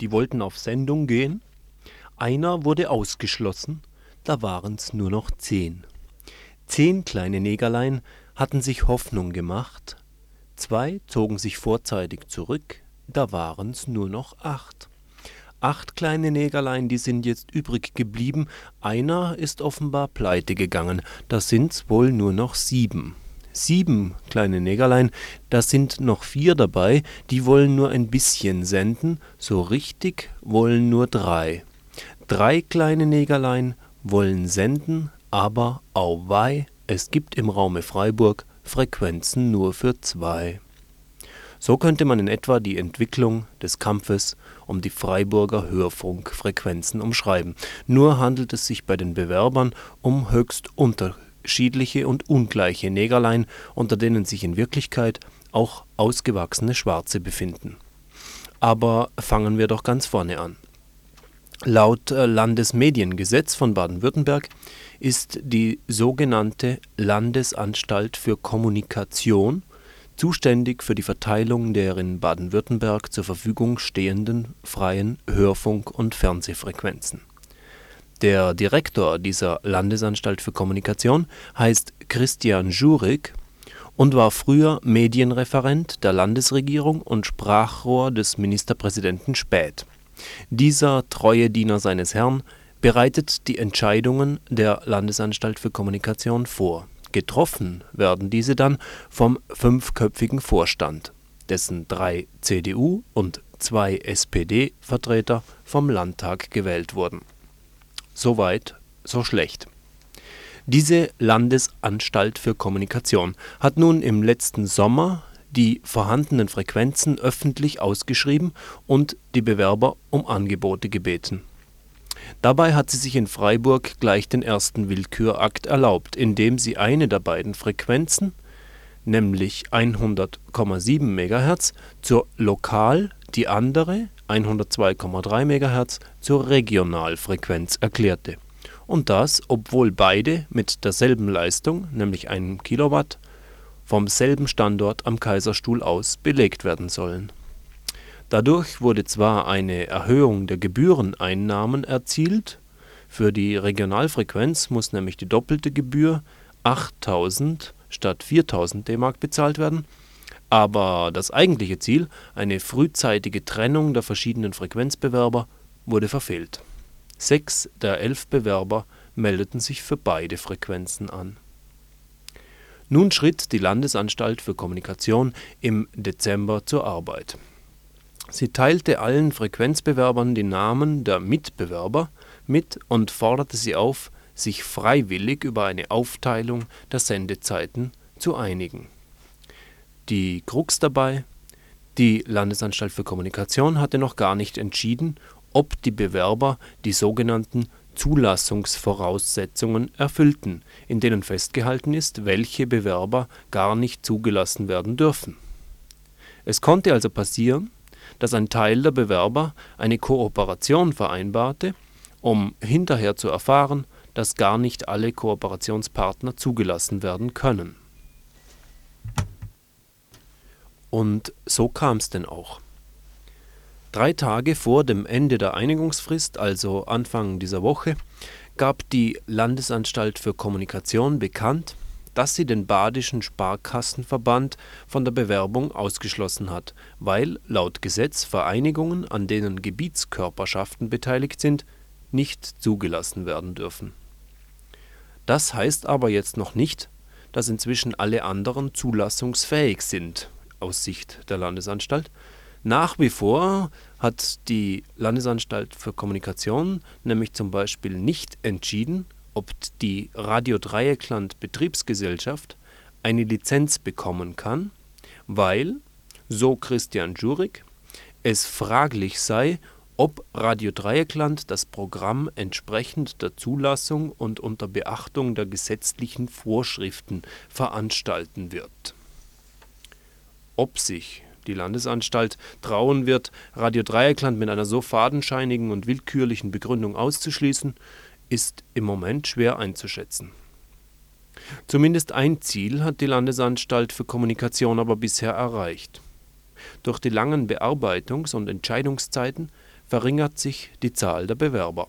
die wollten auf Sendung gehen. Einer wurde ausgeschlossen, da waren's nur noch zehn. Zehn kleine Negerlein hatten sich Hoffnung gemacht, zwei zogen sich vorzeitig zurück, da waren's nur noch acht. Acht kleine Negerlein, die sind jetzt übrig geblieben, einer ist offenbar pleite gegangen, da sind's wohl nur noch sieben. Sieben kleine Negerlein, da sind noch vier dabei, die wollen nur ein bisschen senden, so richtig wollen nur drei. Drei kleine Negerlein wollen senden, aber auweih, es gibt im Raume Freiburg Frequenzen nur für zwei. So könnte man in etwa die Entwicklung des Kampfes um die Freiburger Hörfunkfrequenzen umschreiben. Nur handelt es sich bei den Bewerbern um höchst unterschiedliche und ungleiche Negerlein, unter denen sich in Wirklichkeit auch ausgewachsene Schwarze befinden. Aber fangen wir doch ganz vorne an. Laut äh, Landesmediengesetz von Baden-Württemberg ist die sogenannte Landesanstalt für Kommunikation zuständig für die Verteilung der in Baden-Württemberg zur Verfügung stehenden freien Hörfunk und Fernsehfrequenzen. Der Direktor dieser Landesanstalt für Kommunikation heißt Christian Jurig und war früher Medienreferent der Landesregierung und Sprachrohr des Ministerpräsidenten Späth. Dieser treue Diener seines Herrn bereitet die Entscheidungen der Landesanstalt für Kommunikation vor Getroffen werden diese dann vom fünfköpfigen Vorstand, dessen drei CDU und zwei SPD-Vertreter vom Landtag gewählt wurden. Soweit, so schlecht. Diese Landesanstalt für Kommunikation hat nun im letzten Sommer die vorhandenen Frequenzen öffentlich ausgeschrieben und die Bewerber um Angebote gebeten Dabei hat sie sich in Freiburg gleich den ersten Willkürakt erlaubt, indem sie eine der beiden Frequenzen, nämlich 100,7 MHz, zur Lokal -, die andere (102,3 MHz) zur Regionalfrequenz erklärte, und das, obwohl beide mit derselben Leistung (nämlich einem Kilowatt) vom selben Standort am Kaiserstuhl aus belegt werden sollen. Dadurch wurde zwar eine Erhöhung der Gebühreneinnahmen erzielt, für die Regionalfrequenz muss nämlich die doppelte Gebühr (8.000 statt 4.000 DM) bezahlt werden, aber das eigentliche Ziel, eine frühzeitige Trennung der verschiedenen Frequenzbewerber, wurde verfehlt. Sechs der elf Bewerber meldeten sich für beide Frequenzen an. Nun schritt die Landesanstalt für Kommunikation im Dezember zur Arbeit Sie teilte allen Frequenzbewerbern die Namen der Mitbewerber mit und forderte sie auf, sich freiwillig über eine Aufteilung der Sendezeiten zu einigen. Die Krux dabei: Die Landesanstalt für Kommunikation hatte noch gar nicht entschieden, ob die Bewerber die sogenannten Zulassungsvoraussetzungen erfüllten, in denen festgehalten ist, welche Bewerber gar nicht zugelassen werden dürfen. Es konnte also passieren dass ein Teil der Bewerber eine Kooperation vereinbarte, um hinterher zu erfahren, dass gar nicht alle Kooperationspartner zugelassen werden können. Und so kam es denn auch. Drei Tage vor dem Ende der Einigungsfrist, also Anfang dieser Woche, gab die Landesanstalt für Kommunikation bekannt dass sie den Badischen Sparkassenverband von der Bewerbung ausgeschlossen hat, weil laut Gesetz Vereinigungen, an denen Gebietskörperschaften beteiligt sind, nicht zugelassen werden dürfen. Das heißt aber jetzt noch nicht, dass inzwischen alle anderen zulassungsfähig sind aus Sicht der Landesanstalt. Nach wie vor hat die Landesanstalt für Kommunikation nämlich zum Beispiel nicht entschieden ob die Radio Dreieckland Betriebsgesellschaft eine Lizenz bekommen kann, weil, so Christian Jurig, es fraglich sei, ob Radio Dreieckland das Programm entsprechend der Zulassung und unter Beachtung der gesetzlichen Vorschriften veranstalten wird. Ob sich die Landesanstalt trauen wird, Radio Dreieckland mit einer so fadenscheinigen und willkürlichen Begründung auszuschließen, ist im Moment schwer einzuschätzen. Zumindest ein Ziel hat die Landesanstalt für Kommunikation aber bisher erreicht. Durch die langen Bearbeitungs und Entscheidungszeiten verringert sich die Zahl der Bewerber.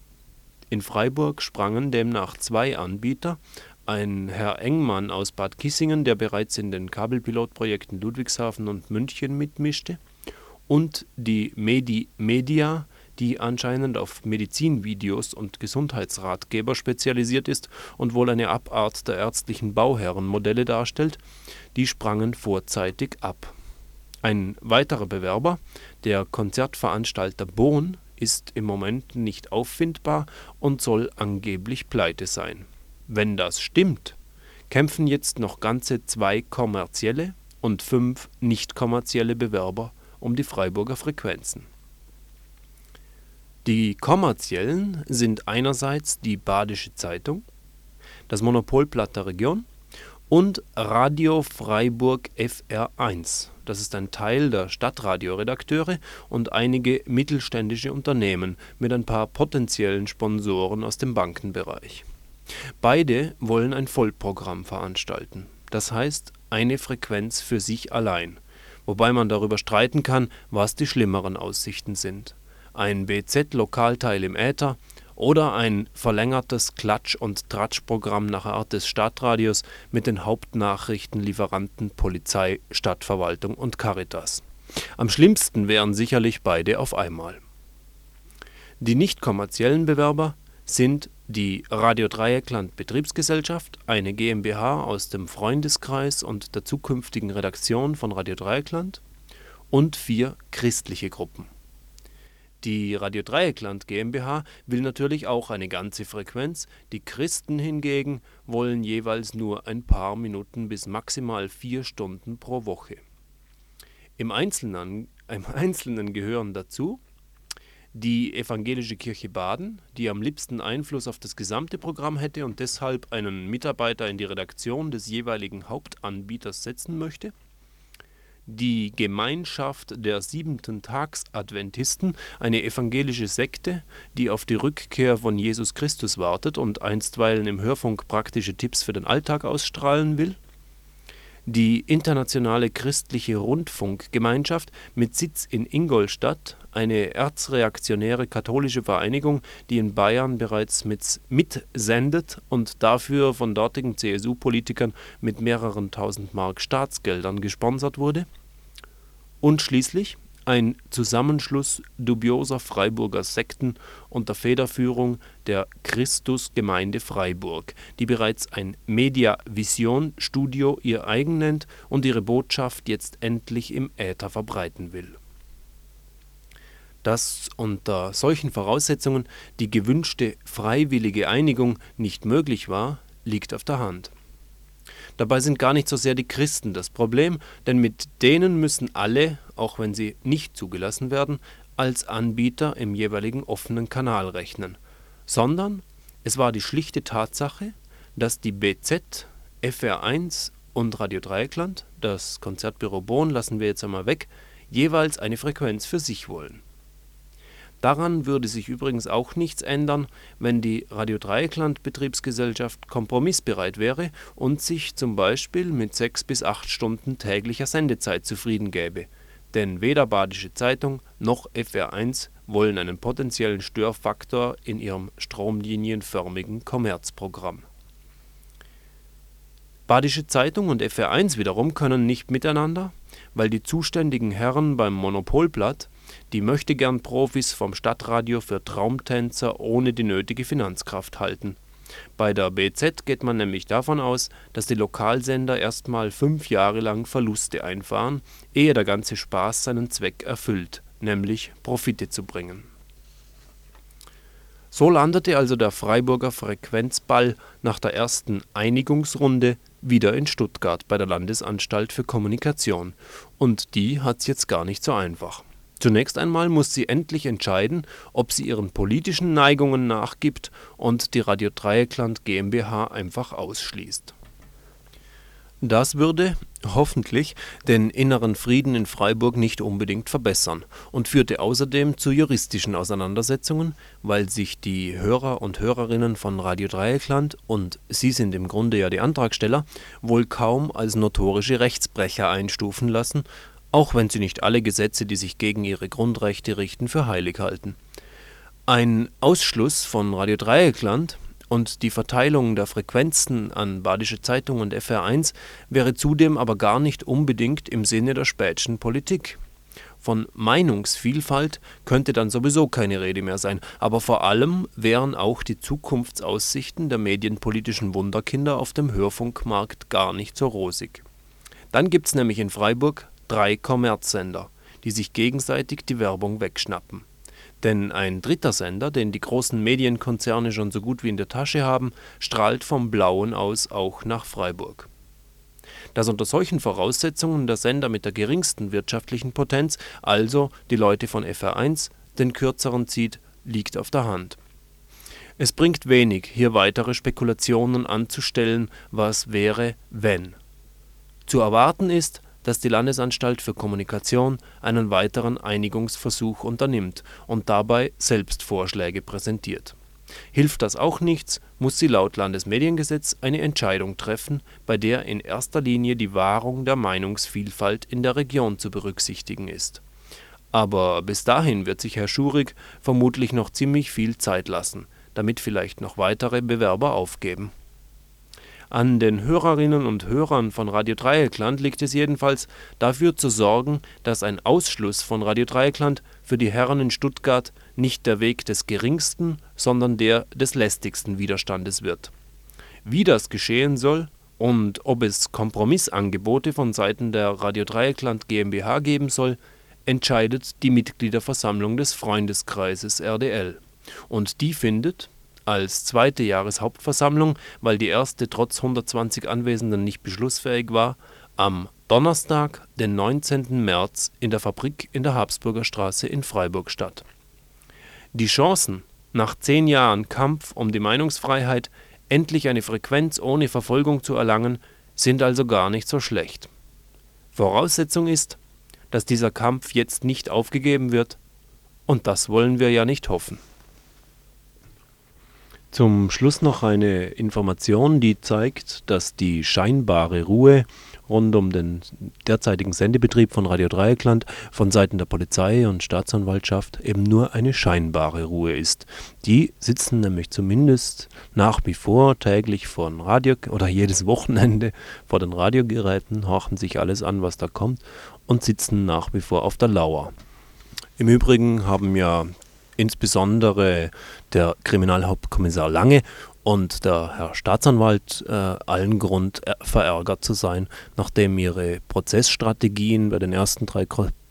In Freiburg sprangen demnach zwei Anbieter, ein Herr Engmann aus Bad Kissingen, der bereits in den Kabelpilotprojekten Ludwigshafen und München mitmischte, und die Medi Media, die anscheinend auf Medizinvideos und Gesundheitsratgeber spezialisiert ist und wohl eine Abart der ärztlichen Bauherrenmodelle darstellt, die sprangen vorzeitig ab. Ein weiterer Bewerber, der Konzertveranstalter Bohn, ist im Moment nicht auffindbar und soll angeblich pleite sein. Wenn das stimmt, kämpfen jetzt noch ganze zwei kommerzielle und fünf nicht kommerzielle Bewerber um die Freiburger Frequenzen die kommerziellen sind einerseits die Badische Zeitung, das Monopolblatt der Region und Radio Freiburg FR1. Das ist ein Teil der Stadtradioredakteure und einige mittelständische Unternehmen mit ein paar potenziellen Sponsoren aus dem Bankenbereich. Beide wollen ein Vollprogramm veranstalten, das heißt eine Frequenz für sich allein, wobei man darüber streiten kann, was die schlimmeren Aussichten sind ein BZ-Lokalteil im Äther oder ein verlängertes Klatsch und Tratsch-Programm nach Art des Stadtradios mit den Hauptnachrichtenlieferanten Polizei, Stadtverwaltung und Caritas. Am schlimmsten wären sicherlich beide auf einmal. Die nicht kommerziellen Bewerber sind die Radio Dreieckland Betriebsgesellschaft, eine GmbH aus dem Freundeskreis und der zukünftigen Redaktion von Radio Dreieckland und vier christliche Gruppen die Radio Dreieckland GmbH will natürlich auch eine ganze Frequenz, die Christen hingegen wollen jeweils nur ein paar Minuten bis maximal vier Stunden pro Woche. Im Einzelnen, im Einzelnen gehören dazu die Evangelische Kirche Baden, die am liebsten Einfluss auf das gesamte Programm hätte und deshalb einen Mitarbeiter in die Redaktion des jeweiligen Hauptanbieters setzen möchte die Gemeinschaft der Siebenten-Tags-Adventisten, eine evangelische Sekte, die auf die Rückkehr von Jesus Christus wartet und einstweilen im Hörfunk praktische Tipps für den Alltag ausstrahlen will. Die Internationale Christliche Rundfunkgemeinschaft mit Sitz in Ingolstadt, eine erzreaktionäre katholische Vereinigung, die in Bayern bereits mit, mitsendet und dafür von dortigen CSU-Politikern mit mehreren tausend Mark Staatsgeldern gesponsert wurde und schließlich ein Zusammenschluss dubioser Freiburger Sekten unter Federführung der Christusgemeinde Freiburg, die bereits ein Media-Vision-Studio ihr eigen nennt und ihre Botschaft jetzt endlich im Äther verbreiten will. Dass unter solchen Voraussetzungen die gewünschte freiwillige Einigung nicht möglich war, liegt auf der Hand. Dabei sind gar nicht so sehr die Christen das Problem, denn mit denen müssen alle, auch wenn sie nicht zugelassen werden, als Anbieter im jeweiligen offenen Kanal rechnen, sondern es war die schlichte Tatsache, dass die BZ, FR1 und Radio Dreieckland, das Konzertbüro Bonn lassen wir jetzt einmal weg, jeweils eine Frequenz für sich wollen Daran würde sich übrigens auch nichts ändern, wenn die Radio Dreieckland Betriebsgesellschaft kompromissbereit wäre und sich zum Beispiel mit sechs bis acht Stunden täglicher Sendezeit zufrieden gäbe. Denn weder Badische Zeitung noch FR1 wollen einen potenziellen Störfaktor in ihrem stromlinienförmigen Kommerzprogramm. Badische Zeitung und FR1 wiederum können nicht miteinander, weil die zuständigen Herren beim Monopolblatt die Möchtegern-Profis vom Stadtradio für Traumtänzer ohne die nötige Finanzkraft halten. Bei der BZ geht man nämlich davon aus, dass die Lokalsender erstmal fünf Jahre lang Verluste einfahren, ehe der ganze Spaß seinen Zweck erfüllt, nämlich Profite zu bringen. So landete also der Freiburger Frequenzball nach der ersten Einigungsrunde wieder in Stuttgart bei der Landesanstalt für Kommunikation, und die hat's jetzt gar nicht so einfach Zunächst einmal muss sie endlich entscheiden, ob sie ihren politischen Neigungen nachgibt und die Radio Dreieckland GmbH einfach ausschließt. Das würde, hoffentlich, den inneren Frieden in Freiburg nicht unbedingt verbessern und führte außerdem zu juristischen Auseinandersetzungen, weil sich die Hörer und Hörerinnen von Radio Dreieckland und Sie sind im Grunde ja die Antragsteller wohl kaum als notorische Rechtsbrecher einstufen lassen auch wenn sie nicht alle Gesetze, die sich gegen ihre Grundrechte richten, für heilig halten. Ein Ausschluss von Radio Dreieckland und die Verteilung der Frequenzen an Badische Zeitung und FR1 wäre zudem aber gar nicht unbedingt im Sinne der Späthschen Politik. Von Meinungsvielfalt könnte dann sowieso keine Rede mehr sein, aber vor allem wären auch die Zukunftsaussichten der medienpolitischen Wunderkinder auf dem Hörfunkmarkt gar nicht so rosig. Dann gibt's nämlich in Freiburg drei Kommerzsender, die sich gegenseitig die Werbung wegschnappen. Denn ein dritter Sender, den die großen Medienkonzerne schon so gut wie in der Tasche haben, strahlt vom Blauen aus auch nach Freiburg. Dass unter solchen Voraussetzungen der Sender mit der geringsten wirtschaftlichen Potenz, also die Leute von FR1, den kürzeren zieht, liegt auf der Hand. Es bringt wenig, hier weitere Spekulationen anzustellen, was wäre, wenn. Zu erwarten ist, dass die Landesanstalt für Kommunikation einen weiteren Einigungsversuch unternimmt und dabei selbst Vorschläge präsentiert Hilft das auch nichts, muss sie laut Landesmediengesetz eine Entscheidung treffen, bei der in erster Linie die Wahrung der Meinungsvielfalt in der Region zu berücksichtigen ist. Aber bis dahin wird sich Herr Schurig vermutlich noch ziemlich viel Zeit lassen, damit vielleicht noch weitere Bewerber aufgeben. An den Hörerinnen und Hörern von Radio Dreieckland liegt es jedenfalls, dafür zu sorgen, dass ein Ausschluss von Radio Dreieckland für die Herren in Stuttgart nicht der Weg des geringsten, sondern der des lästigsten Widerstandes wird. Wie das geschehen soll und ob es Kompromissangebote von Seiten der Radio Dreieckland GmbH geben soll, entscheidet die Mitgliederversammlung des Freundeskreises RDL. Und die findet, als zweite Jahreshauptversammlung, weil die erste trotz 120 Anwesenden nicht beschlussfähig war, am Donnerstag, den 19. März in der Fabrik in der Habsburger Straße in Freiburg statt die Chancen, nach zehn Jahren Kampf um die Meinungsfreiheit endlich eine Frequenz ohne Verfolgung zu erlangen, sind also gar nicht so schlecht. Voraussetzung ist, dass dieser Kampf jetzt nicht aufgegeben wird, und das wollen wir ja nicht hoffen. Zum Schluss noch eine Information, die zeigt, dass die scheinbare Ruhe rund um den derzeitigen Sendebetrieb von Radio Dreieckland von Seiten der Polizei und Staatsanwaltschaft eben nur eine scheinbare Ruhe ist. Die sitzen nämlich zumindest nach wie vor täglich vor dem Radio oder jedes Wochenende vor den Radiogeräten, horchen sich alles an, was da kommt und sitzen nach wie vor auf der Lauer. Im Übrigen haben ja insbesondere der Kriminalhauptkommissar Lange und der Herr Staatsanwalt äh, allen Grund äh, verärgert zu sein, nachdem ihre Prozessstrategien bei den ersten drei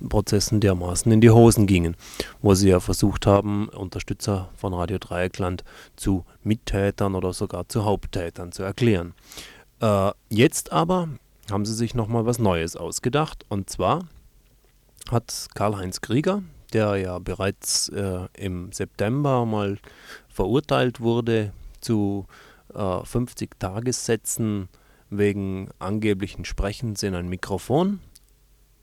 Prozessen dermaßen in die Hosen gingen, wo sie ja versucht haben, Unterstützer von Radio Dreieckland zu Mittätern oder sogar zu Haupttätern zu erklären. Äh, jetzt aber haben sie sich nochmal was Neues ausgedacht und zwar hat Karl-Heinz Krieger, der ja bereits äh, im September mal verurteilt wurde zu äh, 50 Tagessätzen wegen angeblichen Sprechens in ein Mikrofon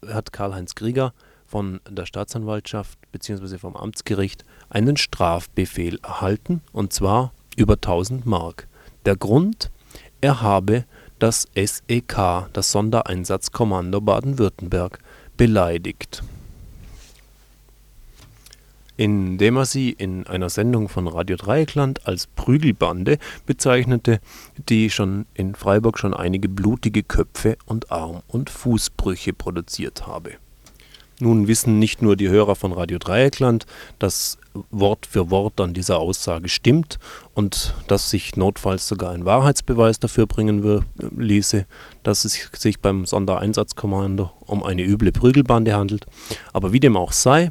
hat Karl-Heinz Krieger von der Staatsanwaltschaft bzw. vom Amtsgericht einen Strafbefehl erhalten und zwar über 1000 Mark. Der Grund, er habe das SEK, das Sondereinsatzkommando Baden-Württemberg, beleidigt indem er sie in einer Sendung von Radio Dreieckland als Prügelbande bezeichnete, die schon in Freiburg schon einige blutige Köpfe und Arm- und Fußbrüche produziert habe. Nun wissen nicht nur die Hörer von Radio Dreieckland, dass Wort für Wort an dieser Aussage stimmt und dass sich notfalls sogar ein Wahrheitsbeweis dafür bringen ließe, dass es sich beim Sondereinsatzkommando um eine üble Prügelbande handelt. Aber wie dem auch sei,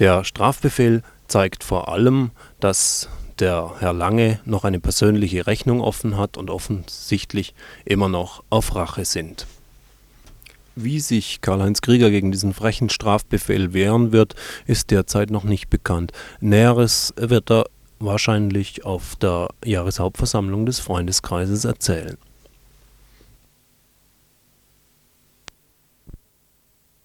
der Strafbefehl zeigt vor allem, dass der Herr Lange noch eine persönliche Rechnung offen hat und offensichtlich immer noch auf Rache sind. Wie sich Karl-Heinz Krieger gegen diesen frechen Strafbefehl wehren wird, ist derzeit noch nicht bekannt. Näheres wird er wahrscheinlich auf der Jahreshauptversammlung des Freundeskreises erzählen